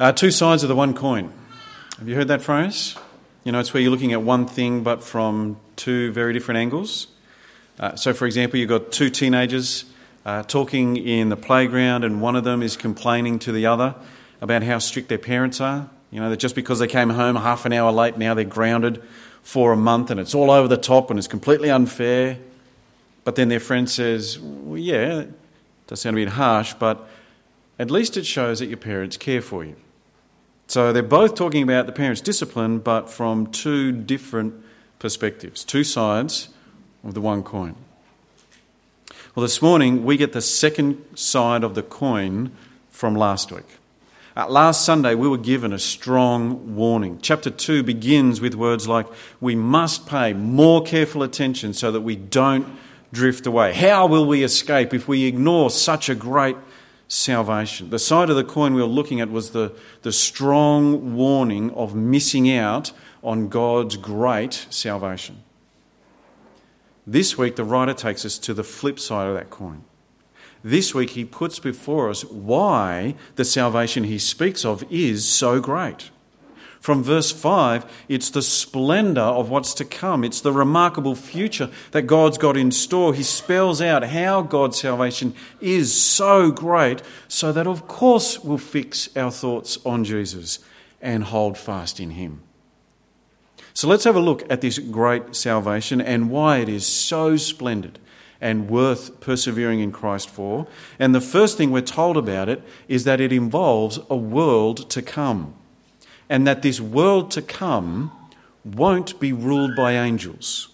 Uh, two sides of the one coin. Have you heard that phrase? You know, it's where you're looking at one thing but from two very different angles. Uh, so, for example, you've got two teenagers uh, talking in the playground, and one of them is complaining to the other about how strict their parents are. You know, that just because they came home half an hour late, now they're grounded for a month and it's all over the top and it's completely unfair. But then their friend says, well, yeah, it does sound a bit harsh, but at least it shows that your parents care for you. So they're both talking about the parents' discipline, but from two different perspectives, two sides of the one coin. Well, this morning we get the second side of the coin from last week. Uh, last Sunday, we were given a strong warning. Chapter 2 begins with words like, We must pay more careful attention so that we don't drift away. How will we escape if we ignore such a great salvation? The side of the coin we were looking at was the, the strong warning of missing out on God's great salvation. This week, the writer takes us to the flip side of that coin. This week, he puts before us why the salvation he speaks of is so great. From verse 5, it's the splendour of what's to come. It's the remarkable future that God's got in store. He spells out how God's salvation is so great, so that of course we'll fix our thoughts on Jesus and hold fast in Him. So let's have a look at this great salvation and why it is so splendid and worth persevering in Christ for. And the first thing we're told about it is that it involves a world to come, and that this world to come won't be ruled by angels.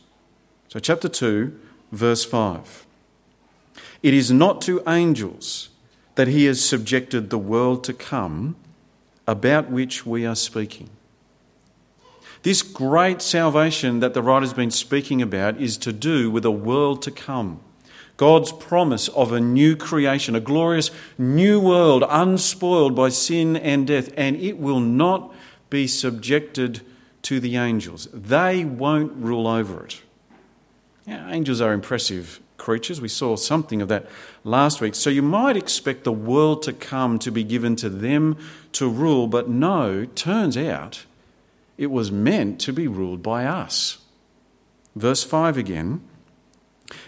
So, chapter 2, verse 5. It is not to angels that he has subjected the world to come about which we are speaking. This great salvation that the writer's been speaking about is to do with a world to come. God's promise of a new creation, a glorious new world unspoiled by sin and death, and it will not be subjected to the angels. They won't rule over it. Yeah, angels are impressive creatures. We saw something of that last week. So you might expect the world to come to be given to them to rule, but no, turns out it was meant to be ruled by us. Verse 5 again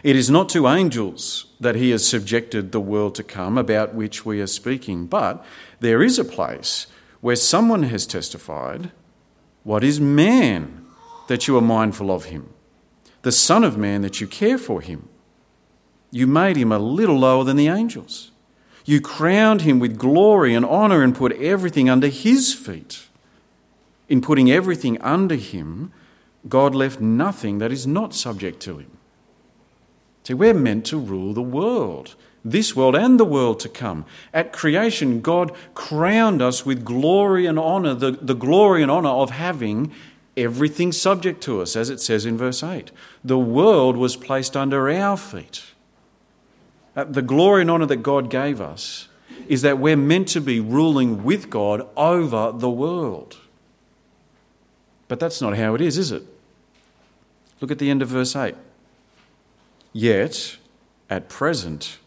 It is not to angels that he has subjected the world to come about which we are speaking, but there is a place where someone has testified, What is man that you are mindful of him? The Son of Man that you care for him? You made him a little lower than the angels. You crowned him with glory and honour and put everything under his feet. In putting everything under him, God left nothing that is not subject to him. See, we're meant to rule the world, this world and the world to come. At creation, God crowned us with glory and honour, the, the glory and honour of having everything subject to us, as it says in verse 8. The world was placed under our feet. Uh, the glory and honour that God gave us is that we're meant to be ruling with God over the world. But that's not how it is, is it? Look at the end of verse 8. Yet, at present,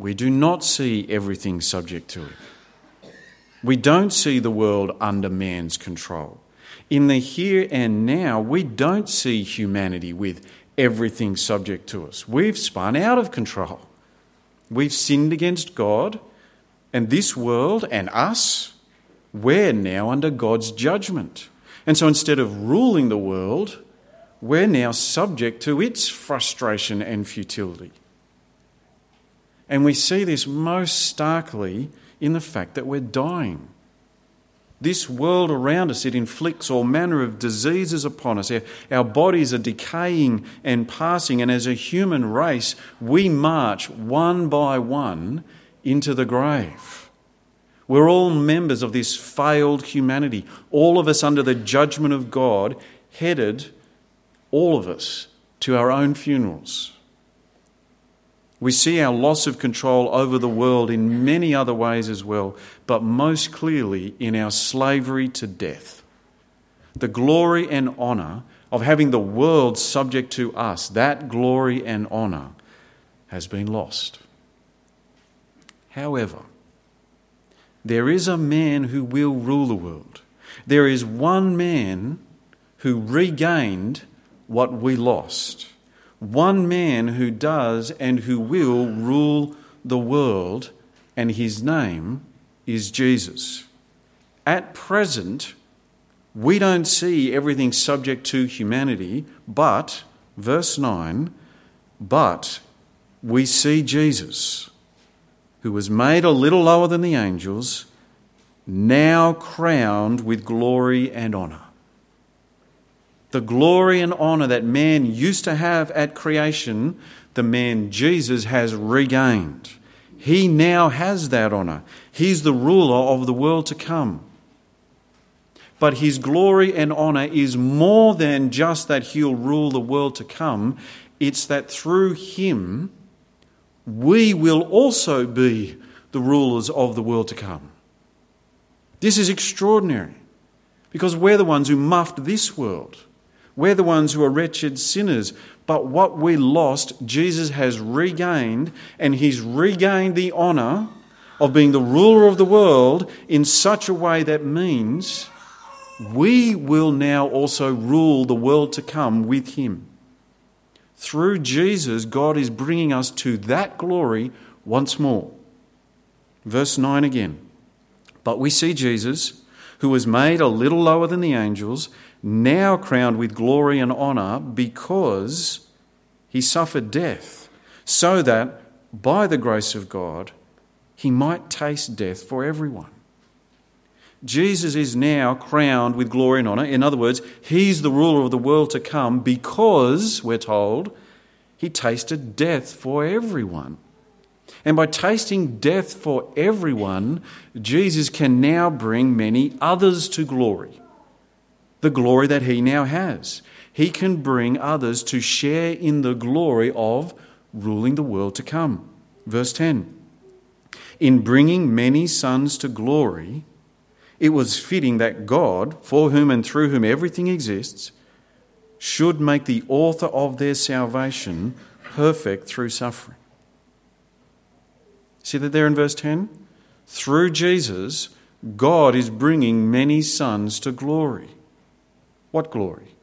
we do not see everything subject to it. We don't see the world under man's control. In the here and now, we don't see humanity with everything subject to us. We've spun out of control. We've sinned against God, and this world and us, we're now under God's judgment. And so instead of ruling the world, we're now subject to its frustration and futility. And we see this most starkly in the fact that we're dying. This world around us, it inflicts all manner of diseases upon us. Our, bodies are decaying and passing, and as a human race, we march one by one into the grave. We're all members of this failed humanity, all of us under the judgment of God, headed, all of us, to our own funerals. We see our loss of control over the world in many other ways as well, but most clearly in our slavery to death. The glory and honour of having the world subject to us, that glory and honour has been lost. However, there is a man who will rule the world. There is one man who regained what we lost. One man who does and who will rule the world, and his name is Jesus. At present, we don't see everything subject to humanity, but, verse 9, but we see Jesus, who was made a little lower than the angels, now crowned with glory and honour. The glory and honour that man used to have at creation, the man Jesus has regained. He now has that honour. He's the ruler of the world to come. But his glory and honour is more than just that he'll rule the world to come, it's that through him we will also be the rulers of the world to come. This is extraordinary because we're the ones who muffed this world. We're the ones who are wretched sinners. But what we lost, Jesus has regained, and He's regained the honour of being the ruler of the world in such a way that means we will now also rule the world to come with Him. Through Jesus, God is bringing us to that glory once more. Verse 9 again. But we see Jesus, who was made a little lower than the angels, now crowned with glory and honour because he suffered death, so that by the grace of God he might taste death for everyone. Jesus is now crowned with glory and honour. In other words, he's the ruler of the world to come because, we're told, he tasted death for everyone. And by tasting death for everyone, Jesus can now bring many others to glory. The glory that he now has. He can bring others to share in the glory of ruling the world to come. Verse 10 In bringing many sons to glory, it was fitting that God, for whom and through whom everything exists, should make the author of their salvation perfect through suffering. See that there in verse 10? Through Jesus, God is bringing many sons to glory. What glory?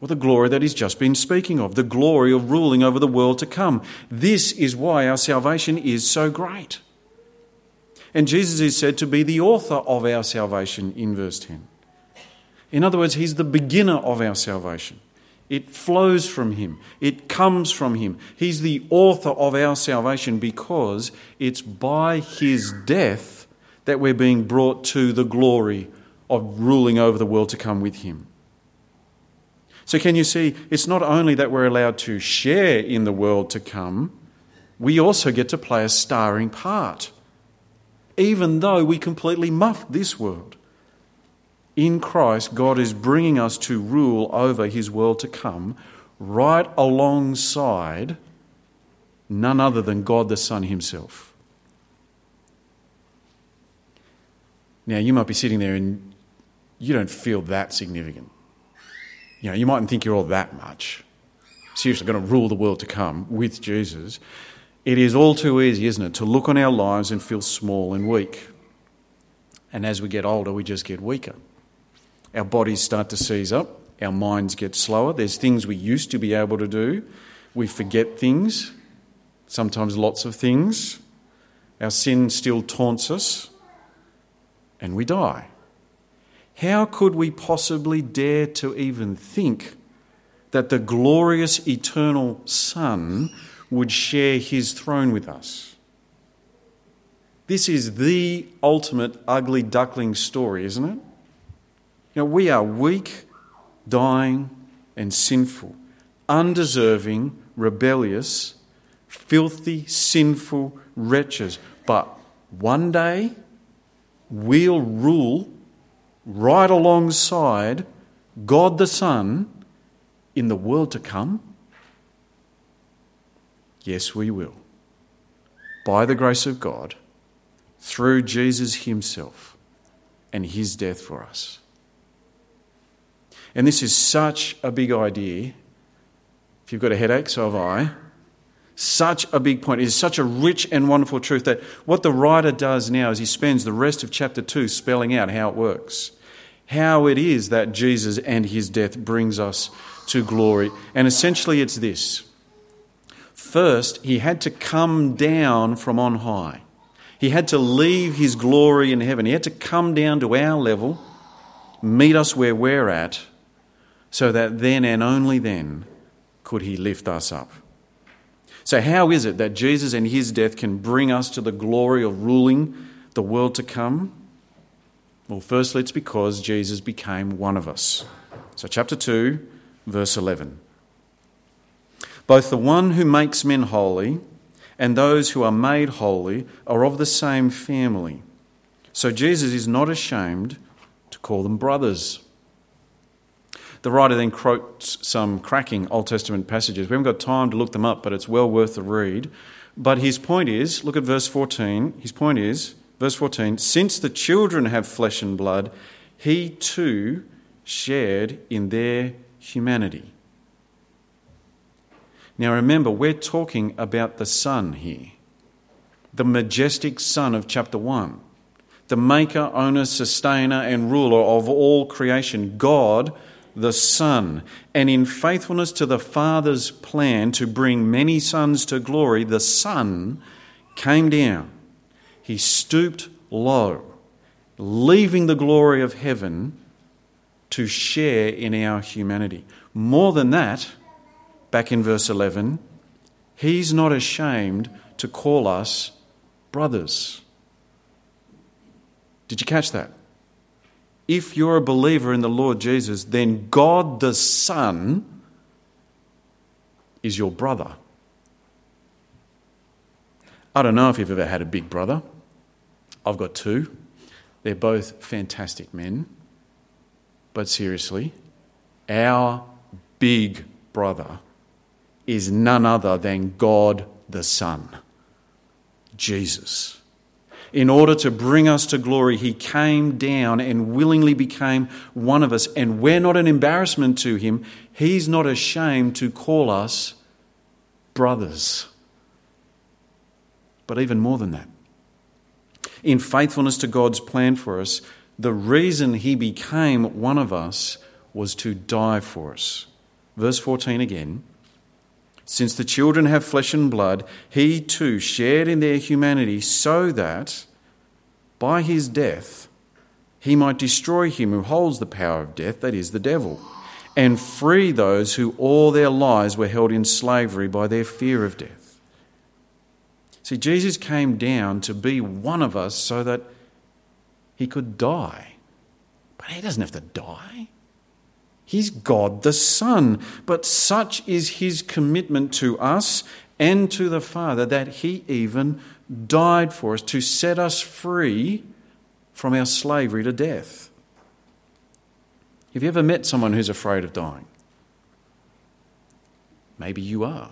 Well, the glory that he's just been speaking of, the glory of ruling over the world to come. This is why our salvation is so great. And Jesus is said to be the author of our salvation in verse 10. In other words, He's the beginner of our salvation. It flows from Him, it comes from Him. He's the author of our salvation because it's by His death that we're being brought to the glory of ruling over the world to come with Him. So, can you see? It's not only that we're allowed to share in the world to come, we also get to play a starring part even though we completely muffed this world. In Christ, God is bringing us to rule over his world to come right alongside none other than God the Son himself. Now, you might be sitting there and you don't feel that significant. You know, you mightn't think you're all that much. Seriously, going to rule the world to come with Jesus. It is all too easy, isn't it, to look on our lives and feel small and weak. And as we get older, we just get weaker. Our bodies start to seize up, our minds get slower. There's things we used to be able to do, we forget things, sometimes lots of things. Our sin still taunts us, and we die. How could we possibly dare to even think that the glorious eternal Son would share his throne with us. This is the ultimate ugly duckling story, isn't it? You know, we are weak, dying, and sinful, undeserving, rebellious, filthy, sinful wretches. But one day, we'll rule right alongside God the Son in the world to come Yes, we will. By the grace of God, through Jesus Himself and His death for us. And this is such a big idea. If you've got a headache, so have I. such a big point. It is such a rich and wonderful truth that what the writer does now is he spends the rest of chapter 2 spelling out how it works. How it is that Jesus and his death brings us to glory. And essentially it's this. First, he had to come down from on high. He had to leave his glory in heaven. He had to come down to our level, meet us where we're at, so that then and only then could he lift us up. So, how is it that Jesus and his death can bring us to the glory of ruling the world to come? Well, firstly, it's because Jesus became one of us. So, chapter 2, verse 11. Both the one who makes men holy and those who are made holy are of the same family. So, Jesus is not ashamed to call them brothers. The writer then quotes some cracking Old Testament passages. We haven't got time to look them up, but it's well worth the read. But his point is look at verse 14. His point is, verse 14, since the children have flesh and blood, he too shared in their humanity. Now remember, we're talking about the Son here, the majestic Son of chapter 1, the maker, owner, sustainer, and ruler of all creation. God the Son. And in faithfulness to the Father's plan to bring many sons to glory, the Son came down. He stooped low, leaving the glory of heaven to share in our humanity. More than that, back in verse 11, he's not ashamed to call us brothers. Did you catch that? if you're a believer in the Lord Jesus, then God the Son is your brother. I don't know if you've ever had a big brother. I've got two. They're both fantastic men. But seriously, our big brother is none other than God the Son, Jesus in order to bring us to glory, he came down and willingly became one of us. And we're not an embarrassment to him. He's not ashamed to call us brothers. But even more than that, in faithfulness to God's plan for us, the reason he became one of us was to die for us. Verse 14 again. Since the children have flesh and blood, he too shared in their humanity so that by his death he might destroy him who holds the power of death, that is, the devil, and free those who all their lives were held in slavery by their fear of death. See, Jesus came down to be one of us so that he could die. But he doesn't have to die. He's God the Son. But such is his commitment to us and to the Father that he even died for us to set us free from our slavery to death. Have you ever met someone who's afraid of dying? Maybe you are.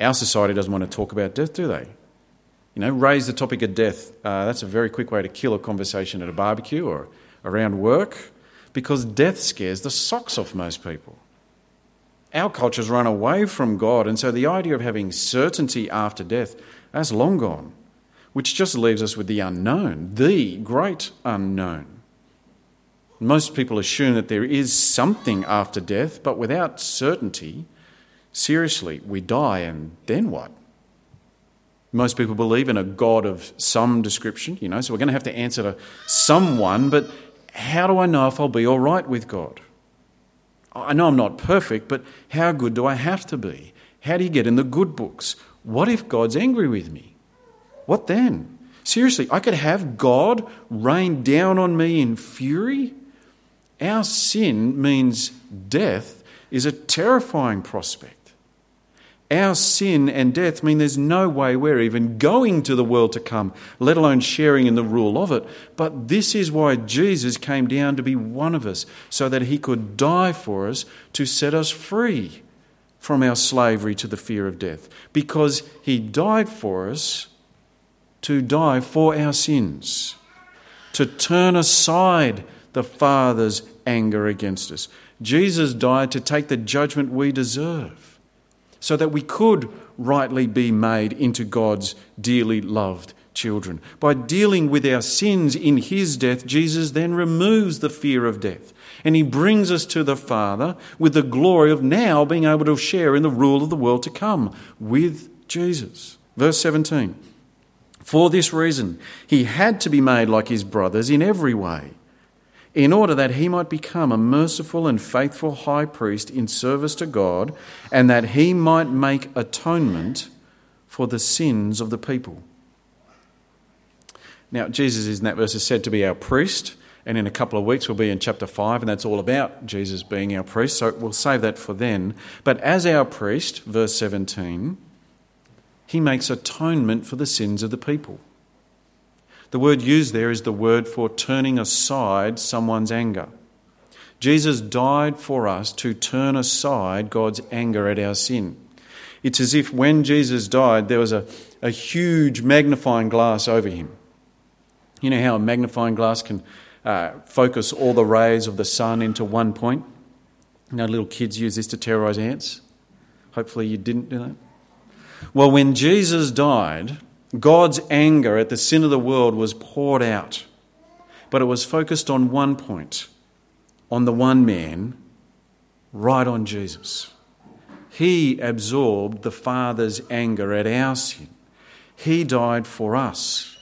Our society doesn't want to talk about death, do they? You know, raise the topic of death. Uh, that's a very quick way to kill a conversation at a barbecue or around work because death scares the socks off most people. Our culture's run away from God, and so the idea of having certainty after death, that's long gone, which just leaves us with the unknown, the great unknown. Most people assume that there is something after death, but without certainty, seriously, we die and then what? Most people believe in a God of some description, you know, so we're going to have to answer to someone, but how do I know if I'll be all right with God? I know I'm not perfect, but how good do I have to be? How do you get in the good books? What if God's angry with me? What then? Seriously, I could have God rain down on me in fury? Our sin means death is a terrifying prospect. Our sin and death mean there's no way we're even going to the world to come, let alone sharing in the rule of it. But this is why Jesus came down to be one of us, so that he could die for us to set us free from our slavery to the fear of death. Because he died for us to die for our sins, to turn aside the Father's anger against us. Jesus died to take the judgment we deserve so that we could rightly be made into God's dearly loved children. By dealing with our sins in his death, Jesus then removes the fear of death and he brings us to the Father with the glory of now being able to share in the rule of the world to come with Jesus. Verse 17 For this reason, he had to be made like his brothers in every way, in order that he might become a merciful and faithful high priest in service to God, and that he might make atonement for the sins of the people. Now, Jesus is in that verse is said to be our priest, and in a couple of weeks we'll be in chapter 5, and that's all about Jesus being our priest, so we'll save that for then. But as our priest, verse 17, he makes atonement for the sins of the people. The word used there is the word for turning aside someone's anger. Jesus died for us to turn aside God's anger at our sin. It's as if when Jesus died, there was a, a huge magnifying glass over him. You know how a magnifying glass can uh, focus all the rays of the sun into one point? You know, little kids use this to terrorize ants. Hopefully, you didn't do that. Well, when Jesus died, God's anger at the sin of the world was poured out, but it was focused on one point, on the one man, right on Jesus. He absorbed the Father's anger at our sin. He died for us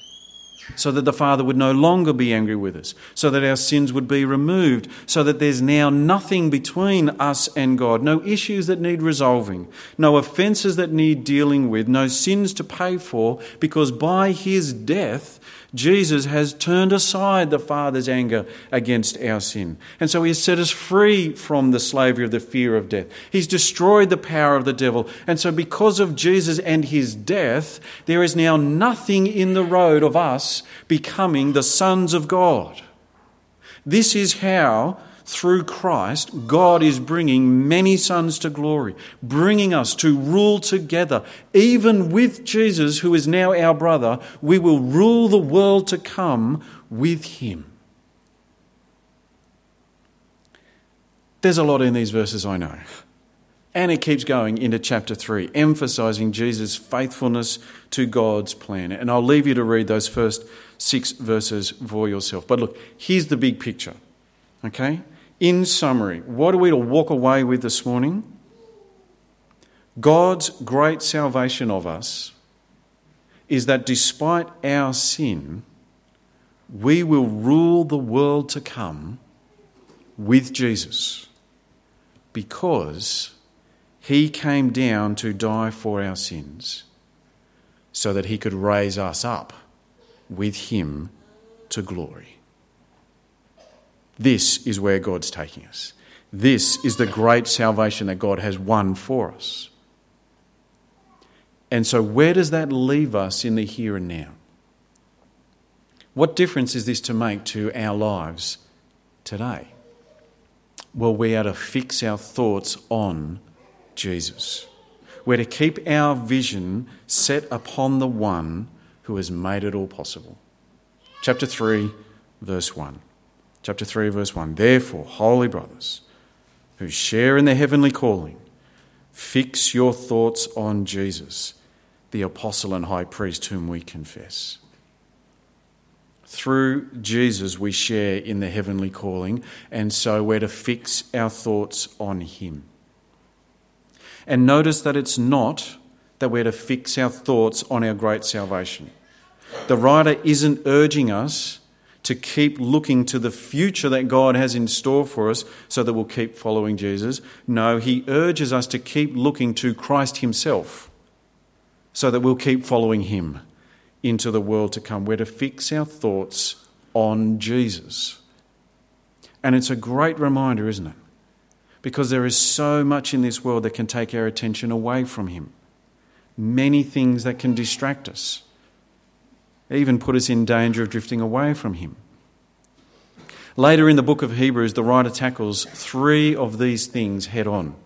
so that the Father would no longer be angry with us, so that our sins would be removed, so that there's now nothing between us and God, no issues that need resolving, no offences that need dealing with, no sins to pay for, because by His death, Jesus has turned aside the Father's anger against our sin. And so He has set us free from the slavery of the fear of death. He's destroyed the power of the devil. And so, because of Jesus and His death, there is now nothing in the road of us becoming the sons of God. This is how through Christ, God is bringing many sons to glory, bringing us to rule together. Even with Jesus, who is now our brother, we will rule the world to come with him. There's a lot in these verses, I know. And it keeps going into chapter 3, emphasizing Jesus' faithfulness to God's plan. And I'll leave you to read those first six verses for yourself. But look, here's the big picture. Okay? In summary, what are we to walk away with this morning? God's great salvation of us is that despite our sin, we will rule the world to come with Jesus because he came down to die for our sins so that he could raise us up with him to glory. This is where God's taking us. This is the great salvation that God has won for us. And so, where does that leave us in the here and now? What difference is this to make to our lives today? Well, we are to fix our thoughts on Jesus. We're to keep our vision set upon the one who has made it all possible. Chapter 3, verse 1 chapter 3, verse 1. Therefore, holy brothers, who share in the heavenly calling, fix your thoughts on Jesus, the apostle and high priest whom we confess. Through Jesus, we share in the heavenly calling, and so we're to fix our thoughts on Him. And notice that it's not that we're to fix our thoughts on our great salvation. The writer isn't urging us to keep looking to the future that God has in store for us so that we'll keep following Jesus. No, he urges us to keep looking to Christ himself so that we'll keep following him into the world to come. We're to fix our thoughts on Jesus. And it's a great reminder, isn't it? Because there is so much in this world that can take our attention away from him. Many things that can distract us even put us in danger of drifting away from Him. Later in the book of Hebrews, the writer tackles three of these things head on.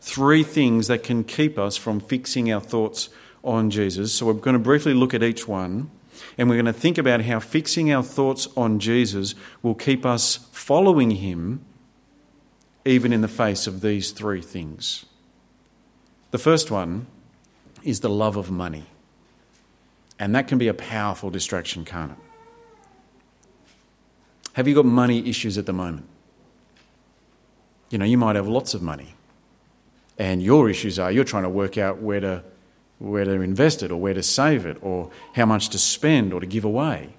Three things that can keep us from fixing our thoughts on Jesus. So we're going to briefly look at each one and we're going to think about how fixing our thoughts on Jesus will keep us following Him even in the face of these three things. The first one is the love of money. And that can be a powerful distraction, can't it? Have you got money issues at the moment? You know, you might have lots of money. And your issues are you're trying to work out where to, where to invest it or where to save it or how much to spend or to give away.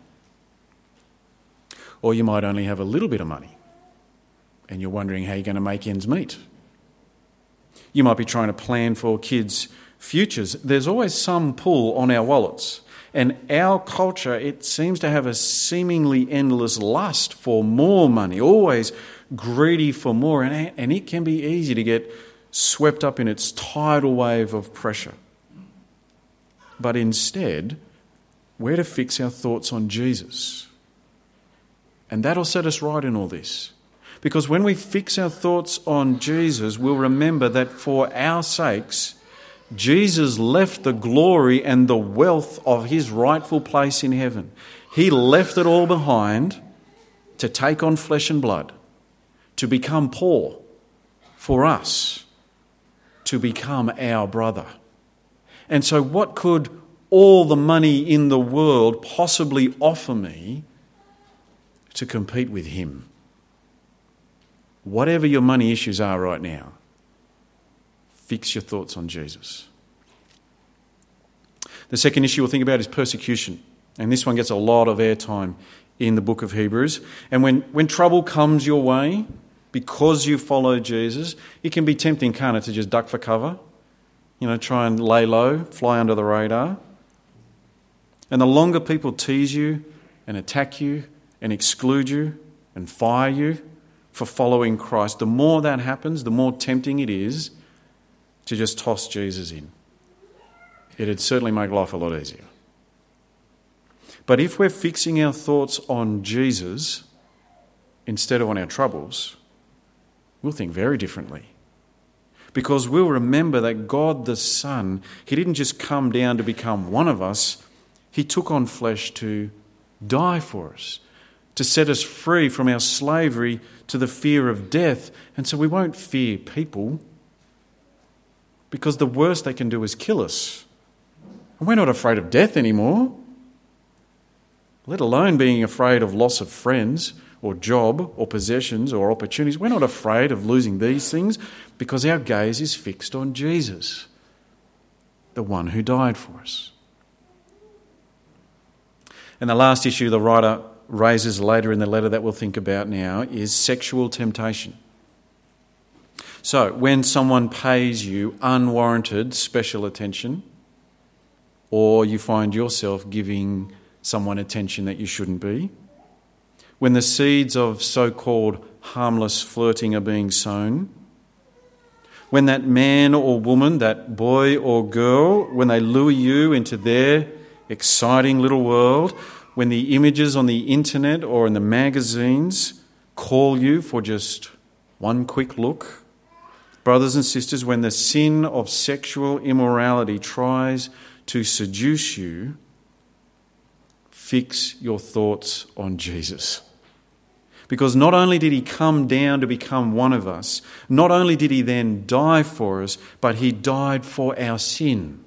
Or you might only have a little bit of money and you're wondering how you're going to make ends meet. You might be trying to plan for kids' futures. There's always some pull on our wallets. And our culture, it seems to have a seemingly endless lust for more money, always greedy for more. And, it can be easy to get swept up in its tidal wave of pressure. But instead, we're to fix our thoughts on Jesus. And that'll set us right in all this. Because when we fix our thoughts on Jesus, we'll remember that for our sakes, Jesus left the glory and the wealth of his rightful place in heaven. He left it all behind to take on flesh and blood, to become poor for us, to become our brother. And so, what could all the money in the world possibly offer me to compete with him? Whatever your money issues are right now, fix your thoughts on Jesus. The second issue we'll think about is persecution. And this one gets a lot of airtime in the book of Hebrews. And when, when trouble comes your way, because you follow Jesus, it can be tempting, can't it, to just duck for cover? You know, try and lay low, fly under the radar. And the longer people tease you and attack you and exclude you and fire you for following Christ, the more that happens, the more tempting it is to just toss Jesus in. It'd certainly make life a lot easier. But if we're fixing our thoughts on Jesus instead of on our troubles, we'll think very differently. Because we'll remember that God the Son, He didn't just come down to become one of us, He took on flesh to die for us, to set us free from our slavery to the fear of death. And so we won't fear people because the worst they can do is kill us. And we're not afraid of death anymore, let alone being afraid of loss of friends or job or possessions or opportunities. We're not afraid of losing these things because our gaze is fixed on Jesus, the one who died for us. And the last issue the writer raises later in the letter that we'll think about now is sexual temptation. So, when someone pays you unwarranted special attention, or you find yourself giving someone attention that you shouldn't be, when the seeds of so called harmless flirting are being sown, when that man or woman, that boy or girl, when they lure you into their exciting little world, when the images on the internet or in the magazines call you for just one quick look, brothers and sisters, when the sin of sexual immorality tries to seduce you, fix your thoughts on Jesus. Because not only did he come down to become one of us, not only did he then die for us, but he died for our sin.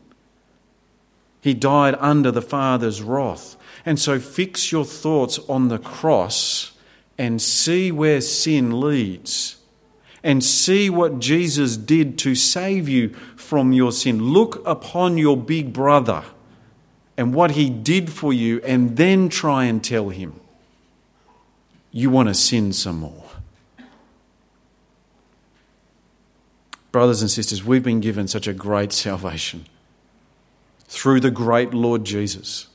He died under the Father's wrath. And so fix your thoughts on the cross and see where sin leads and see what Jesus did to save you from your sin. Look upon your big brother and what he did for you, and then try and tell him you want to sin some more. Brothers and sisters, we've been given such a great salvation through the great Lord Jesus.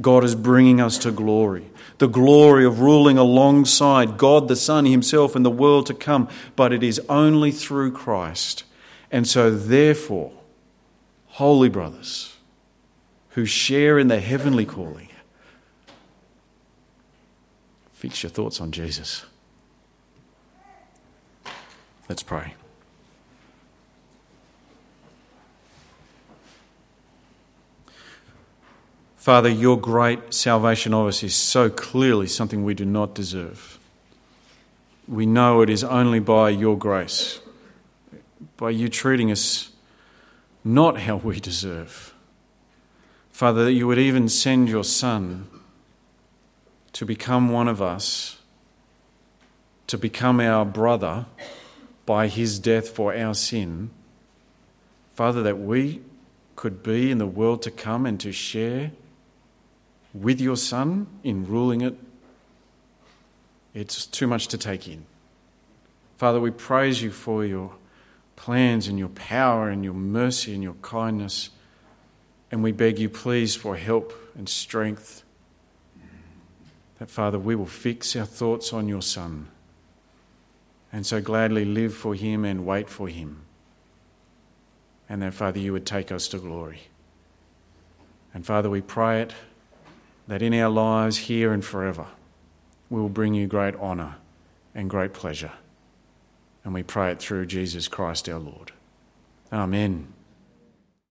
God is bringing us to glory. The glory of ruling alongside God the Son Himself in the world to come. But it is only through Christ. And so, therefore, holy brothers who share in the heavenly calling, fix your thoughts on Jesus. Let's pray. Father, your great salvation of us is so clearly something we do not deserve. We know it is only by your grace, by you treating us not how we deserve. Father, that you would even send your Son to become one of us, to become our brother by his death for our sin. Father, that we could be in the world to come and to share with your Son in ruling it. It's too much to take in. Father, we praise you for your plans and your power and your mercy and your kindness. And we beg you, please, for help and strength. That, Father, we will fix our thoughts on your Son and so gladly live for him and wait for him. And that, Father, you would take us to glory. And Father, we pray it that in our lives here and forever, we will bring you great honour and great pleasure. And we pray it through Jesus Christ our Lord. Amen.